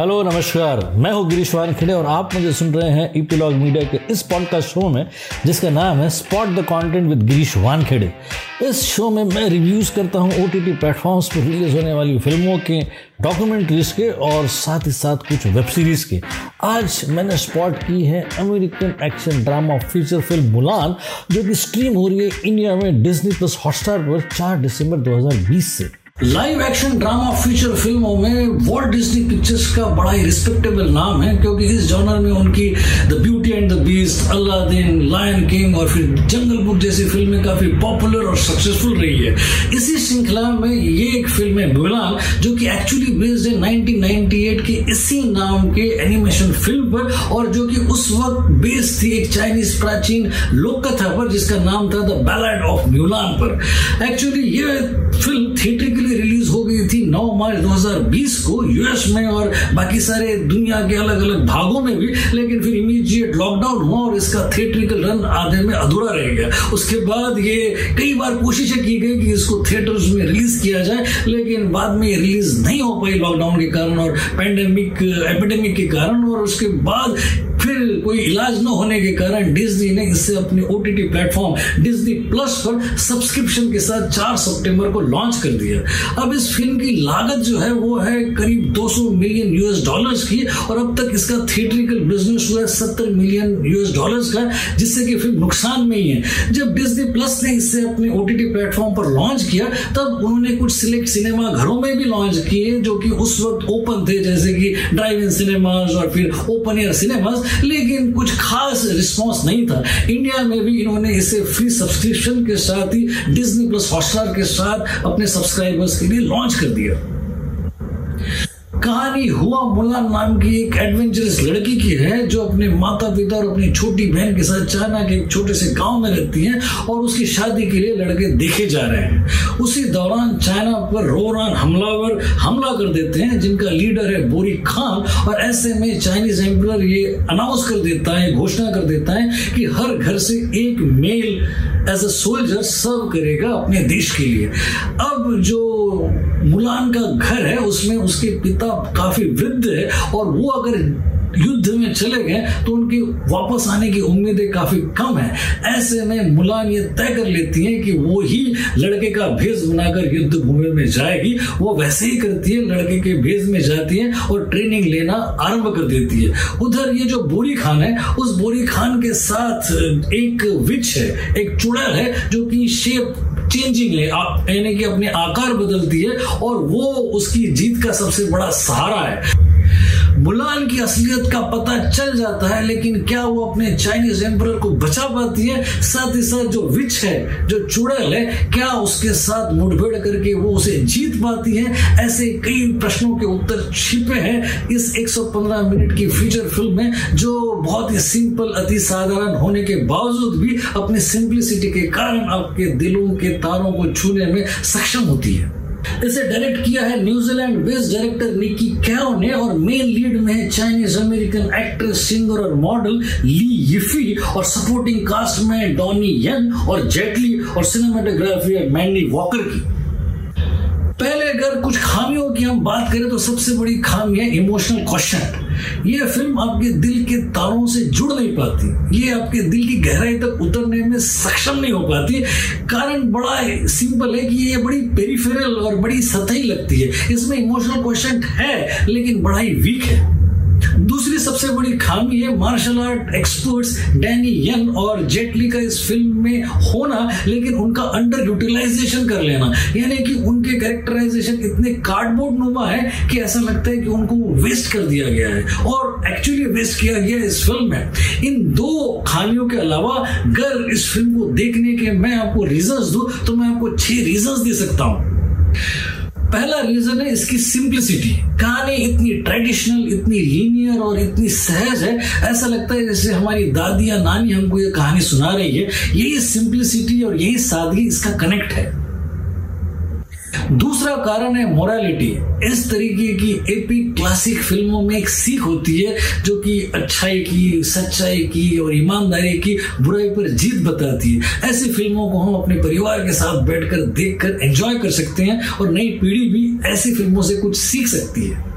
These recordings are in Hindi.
Hello, नमस्कार। मैं हूँ गिरीश वानखेड़े और आप मुझे सुन रहे हैं ईपीलॉग मीडिया के इस पॉडकास्ट शो में, जिसका नाम है spot the content with Girish Wankhede. इस शो में मैं रिव्यूज़ करता हूँ ओ टी प्लेटफॉर्म्स पर रिलीज़ होने वाली फ़िल्मों के डॉक्यूमेंट्रीज के और साथ ही साथ कुछ वेब सीरीज़ के। आज मैंने स्पॉट की है American action drama feature film Mulan जो कि स्ट्रीम हो रही है इंडिया में डिज्नी प्लस हॉटस्टार पर 4 दिसंबर 2020 से। लाइव एक्शन ड्रामा फीचर फ़िल्मों में वॉल्ट डिज्नी पिक्चर्स का बड़ा ही रिस्पेक्टेबल नाम है, क्योंकि इस जॉनर में उनकी the beauty and the beast Aladdin lion king और फिर जंगल बुक जैसी फ़िल्में काफ़ी पॉपुलर और सक्सेसफुल रही है। इसी श्रृंखला में ये एक फ़िल्म है मुलान जो कि एक्चुअली बेस्ड है 1998 के इसी नाम के एनिमेशन फ़िल्म पर, और जो कि उस वक्त बेस्ड थी एक चाइनीज़ प्राचीन लोक कथा पर, जिसका नाम था द बैलेड ऑफ़ म्यूलान पर। एक्चुअली ये फ़िल्म थिएटर के लिए रिलीज़ हो गई थी 9 मार्च 2020 को यूएस में और बाकी सारे दुनिया के अलग अलग भागों में भी। लेकिन फिर इमीडिएट लॉकडाउन हुआ और इसका थिएट्रिकल रन आधे में अधूरा रह गया। उसके बाद ये कई बार कोशिशें की गई कि इसको थिएटर्स में रिलीज़ किया जाए, लेकिन बाद में रिलीज़ नहीं हो पाई लॉकडाउन के कारण और पैंडेमिक एपिडेमिक के कारण और उसके बाद फिर कोई इलाज न होने के कारण डिज्नी ने इसे अपने O T platform Disney plus पर सब्सक्रिप्शन के साथ 4 सितंबर को लॉन्च कर दिया। अब इस फ़िल्म की लागत जो है, वो है करीब 200 मिलियन यूएस डॉलर्स की, और अब तक इसका थिएट्रिकल बिज़नेस हुआ है, सत्तर मिलियन यूएस डॉलर्स का जिससे कि फ़िल्म नुकसान में ही है। जब डिज्नी प्लस ने इसे अपने ओ प्लेटफॉर्म पर लॉन्च किया, तब उन्होंने कुछ सिलेक्ट सिनेमा घरों में भी लॉन्च किए, जो कि उस वक्त ओपन थे, जैसे कि ड्राइव इन सिनेमाज और फिर ओपन एयर सिनेमाज लेकिन कुछ खास रिस्पॉन्स नहीं था। इंडिया में भी इन्होंने इसे फ्री सब्सक्रिप्शन के साथ ही डिज्नी प्लस हॉटस्टार के साथ अपने सब्सक्राइबर्स के लिए लॉन्च कर दिया। कहानी हुआ मुला नाम की एक एडवेंचरस लड़की की है, जो अपने माता पिता और अपनी छोटी बहन के साथ चाइना के एक छोटे से गाँव में रहती है और उसकी शादी के लिए लड़के देखे जा रहे हैं। उसी दौरान चाइना पर रोरान हमलावर हमला कर देते हैं, जिनका लीडर है बोरी खान, और ऐसे में चाइनीज़ एम्पर ये अनाउंस कर देता है, घोषणा कर देता है कि हर घर से एक male as a soldier serve करेगा अपने देश के लिए। अब जो मुलान का घर है, उसमें उसके पिता काफ़ी वृद्ध है और वो अगर युद्ध में चले गए तो उनकी वापस आने की उम्मीदें काफ़ी कम है। ऐसे में मुलान ये तय कर लेती हैं कि वो ही लड़के का भेज बनाकर युद्ध भूमि में जाएगी। वो वैसे ही करती है, लड़के के भेज में जाती है और ट्रेनिंग लेना आरंभ कर देती है। उधर ये जो बोरी खान है, उस बोरी खान के साथ एक विच है, एक चुड़ैल है, जो कि शेप चेंजिंग है। यानी कि अपने आकार बदलती है और वो उसकी जीत का सबसे बड़ा सहारा है। मुलान की असलियत का पता चल जाता है, लेकिन क्या वो अपने चाइनीज़ एम्पर को बचा पाती है? साथ ही साथ जो विच है, जो चुड़ैल है, क्या उसके साथ मुठभेड़ करके वो उसे जीत पाती है? ऐसे कई प्रश्नों के उत्तर छिपे हैं इस 115 मिनट की फीचर फ़िल्म में, जो बहुत ही सिंपल अति साधारण होने के बावजूद भी अपनी सिंप्लिसिटी के कारण आपके दिलों के तारों को छूने में सक्षम होती है। इसे डायरेक्ट किया है New Zealand based director Niki Caro ने और मेन लीड में है चाइनीज़ अमेरिकन एक्ट्रेस सिंगर और मॉडल ली यिफी और सपोर्टिंग कास्ट में डॉनी यंग और जेटली और सिनेमाटोग्राफी है मैंडी वॉकर की। अगर कुछ खामियों की हम बात करें तो सबसे बड़ी खामी है इमोशनल क्वेश्चन ये फ़िल्म आपके दिल के तारों से जुड़ नहीं पाती. ये आपके दिल की गहराई तक उतरने में सक्षम नहीं हो पाती. कारण बड़ा है, सिंपल है कि ये बड़ी पेरिफेरल और बड़ी सतही लगती है. इसमें इमोशनल क्वेश्चन है लेकिन बड़ा ही वीक है. दूसरी सबसे बड़ी खामी है martial art experts Donnie Yen और जेटली का इस फ़िल्म में होना, लेकिन उनका अंडर यूटिलाइजेशन कर लेना। यानी कि उनके कैरेक्टराइजेशन इतने कार्डबोर्ड नुमा है कि ऐसा लगता है कि उनको वेस्ट कर दिया गया है। और एक्चुअली वेस्ट किया गया इस फ़िल्म में। इन दो खामियों के अलावा, अगर इस फ़िल्म को देखने के मैं आपको रीजंस दू तो मैं आपको छह रीजंस दे सकता हूँ। पहला रीजन है इसकी सिंप्लिसिटी कहानी इतनी ट्रेडिशनल इतनी लीनियर और इतनी सहज है। ऐसा लगता है जैसे हमारी दादी या नानी हमको ये कहानी सुना रही है। यही सिंप्लिसिटी और यही सादगी इसका कनेक्ट है। दूसरा कारण है मोरालिटी इस तरीके की एपिक क्लासिक फ़िल्मों में एक सीख होती है, जो कि अच्छाई की, सच्चाई की और ईमानदारी की बुराई पर जीत बताती है। ऐसी फ़िल्मों को हम अपने परिवार के साथ बैठकर, देखकर एंजॉय कर सकते हैं और नई पीढ़ी भी ऐसी फ़िल्मों से कुछ सीख सकती है।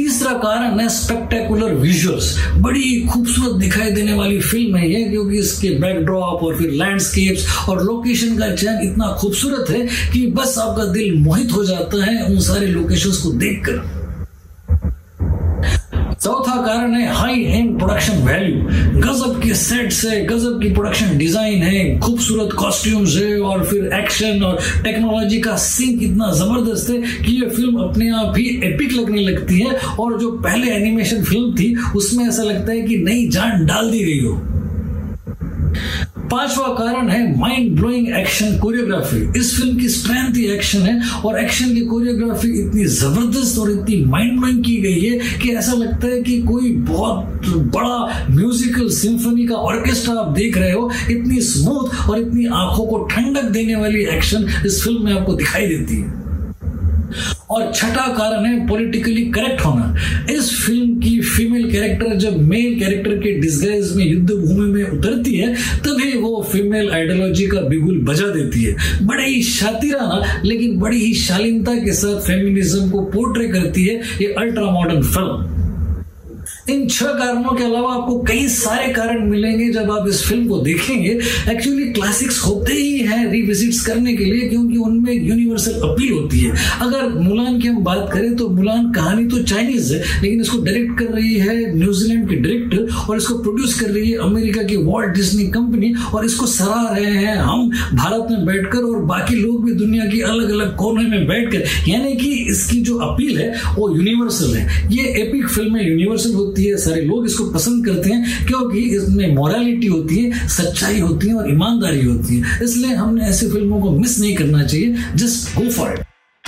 तीसरा कारण है स्पेक्टेकुलर विजुअल्स बड़ी खूबसूरत दिखाई देने वाली फ़िल्म है यह क्योंकि इसके बैकड्रॉप और फिर लैंडस्केप्स और लोकेशन का चयन इतना खूबसूरत है कि बस आपका दिल मोहित हो जाता है उन सारे लोकेशंस को देखकर। चौथा कारण है हाई एंड प्रोडक्शन वैल्यू गजब के सेट्स है, गजब की प्रोडक्शन डिज़ाइन है, खूबसूरत कॉस्ट्यूम्स है और फिर एक्शन और टेक्नोलॉजी का सिंक इतना ज़बरदस्त है कि ये फ़िल्म अपने आप ही एपिक लगने लगती है और जो पहले एनिमेशन फ़िल्म थी, उसमें ऐसा लगता है कि नई जान डाल दी गई हो। पांचवा कारण है माइंड ब्लोइंग एक्शन कोरियोग्राफी इस फ़िल्म की स्ट्रेंथ ही एक्शन है और एक्शन की कोरियोग्राफी इतनी ज़बरदस्त और इतनी माइंड ब्लोइंग की गई है कि ऐसा लगता है कि कोई बहुत बड़ा म्यूजिकल सिंफनी का ऑर्केस्ट्रा आप देख रहे हो, इतनी स्मूथ और इतनी आँखों को ठंडक देने वाली एक्शन इस फ़िल्म में आपको दिखाई देती है। और छठा कारण है पॉलिटिकली करेक्ट होना। इस फ़िल्म की फीमेल कैरेक्टर जब मेल कैरेक्टर के डिस्गाइज में युद्ध भूमि में उतरती है, तभी वो फीमेल आइडियोलॉजी का बिगुल बजा देती है। बड़े ही शातिराना, लेकिन बड़ी ही शालीनता के साथ फेमिनिज्म को पोर्ट्रे करती है ये अल्ट्रा मॉडर्न फ़िल्म इन छह कारणों के अलावा आपको कई सारे कारण मिलेंगे जब आप इस फ़िल्म को देखेंगे। एक्चुअली क्लासिक्स होते ही हैं रिविजिट्स करने के लिए क्योंकि उनमें यूनिवर्सल अपील होती है। अगर मुलान की हम बात करें तो मुलान कहानी तो चाइनीज़ है, लेकिन इसको डायरेक्ट कर रही है न्यूजीलैंड के डायरेक्टर और इसको प्रोड्यूस कर रही है अमेरिका की वॉल्ट डिज्नी कंपनी और इसको सराह रहे हैं हम भारत में बैठकर और बाकी लोग भी दुनिया के अलग अलग कोने में बैठकर। यानी कि इसकी जो अपील है, वो यूनिवर्सल है। ये एपिक फ़िल्में यूनिवर्सल होती होती है, सारे लोग इसको पसंद करते हैं, क्योंकि इसमें मॉरलिटी होती है, सच्चाई होती है और ईमानदारी होती है। इसलिए हमने ऐसी फ़िल्मों को मिस नहीं करना चाहिए जस्ट गो फॉर इट